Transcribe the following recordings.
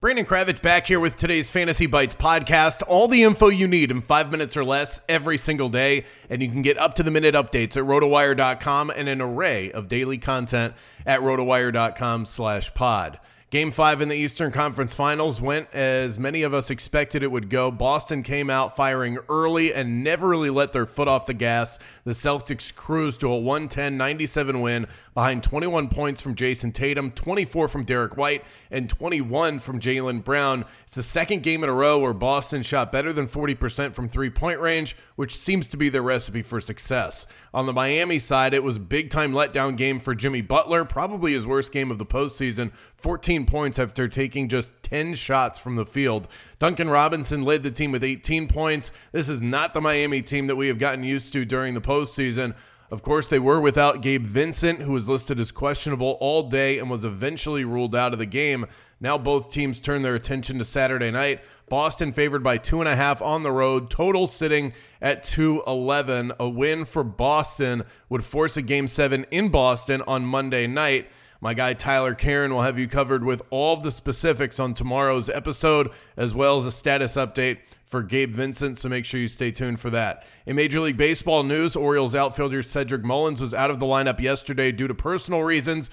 Brandon Kravitz back here with today's Fantasy Bites podcast. All the info you need in five minutes or less every single day. And you can get up to the minute updates at rotowire.com and an array of daily content at rotowire.com slash pod. Game five in the Eastern Conference Finals went as many of us expected it would go. Boston came out firing early and never really let their foot off the gas. The Celtics cruised to a 110 97 win behind 21 points from Jayson Tatum, 24 from Derrick White, and 21 from Jaylen Brown. It's the second game in a row where Boston shot better than 40% from three point range, which seems to be their recipe for success. On the Miami side, it was a big time letdown game for Jimmy Butler, probably his worst game of the postseason. 14 points after taking just 10 shots from the field. Duncan Robinson led the team with 18 points. This is not the Miami team that we have gotten used to during the postseason. Of course, they were without Gabe Vincent, who was listed as questionable all day and was eventually ruled out of the game. Now both teams turn their attention to Saturday night. Boston favored by two and a half on the road, total sitting at 211. A win for Boston would force a game seven in Boston on Monday night. My guy Tyler Karen will have you covered with all the specifics on tomorrow's episode, as well as a status update for Gabe Vincent, so make sure you stay tuned for that. In Major League Baseball news, Orioles outfielder Cedric Mullins was out of the lineup yesterday due to personal reasons.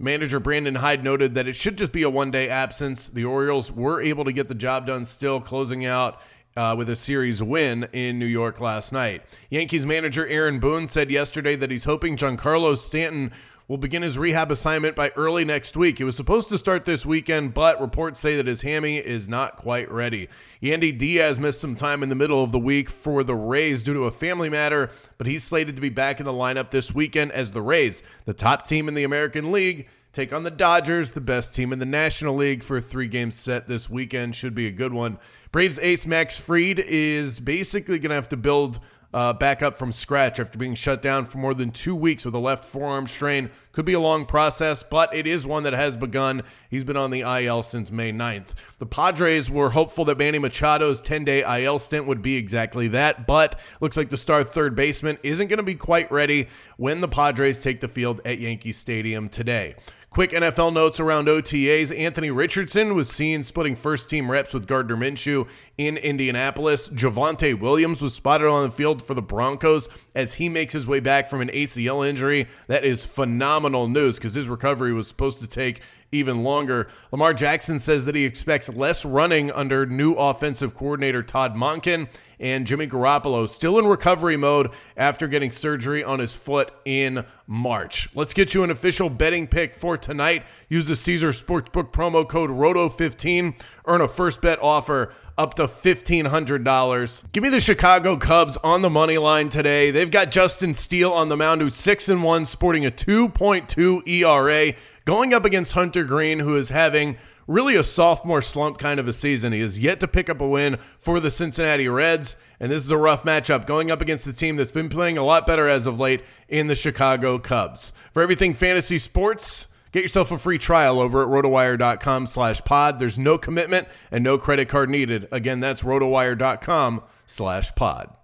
Manager Brandon Hyde noted that it should just be a one day absence. The Orioles were able to get the job done still, closing out uh, with a series win in New York last night. Yankees manager Aaron Boone said yesterday that he's hoping Giancarlo Stanton will begin his rehab assignment by early next week. He was supposed to start this weekend, but reports say that his hammy is not quite ready. Yandy Diaz missed some time in the middle of the week for the Rays due to a family matter, but he's slated to be back in the lineup this weekend as the Rays, the top team in the American League, take on the Dodgers, the best team in the National League, for a three game set this weekend. Should be a good one. Braves ace Max Fried is basically going to have to build uh, back up from scratch after being shut down for more than two weeks with a left forearm strain. Could be a long process, but it is one that has begun. He's been on the IL since May 9th. The Padres were hopeful that Manny Machado's 10 day IL stint would be exactly that, but looks like the star third baseman isn't going to be quite ready when the Padres take the field at Yankee Stadium today. Quick NFL notes around OTAs. Anthony Richardson was seen splitting first team reps with Gardner Minshew in Indianapolis. Javonte Williams was spotted on the field for the Broncos as he makes his way back from an ACL injury. That is phenomenal news because his recovery was supposed to take even longer. Lamar Jackson says that he expects less running under new offensive coordinator Todd Monken and Jimmy Garoppolo still in recovery mode after getting surgery on his foot in March. Let's get you an official betting pick for tonight. Use the Caesar Sportsbook promo code ROTO15. Earn a first bet offer up to $1,500. Give me the Chicago Cubs on the money line today. They've got Justin Steele on the mound, who's 6 and 1, sporting a 2.2 ERA, going up against Hunter Greene, who is having really a sophomore slump kind of a season. He has yet to pick up a win for the Cincinnati Reds, and this is a rough matchup going up against the team that's been playing a lot better as of late in the Chicago Cubs. For everything fantasy sports, Get yourself a free trial over at rotowire.com slash pod. There's no commitment and no credit card needed. Again, that's rotowire.com slash pod.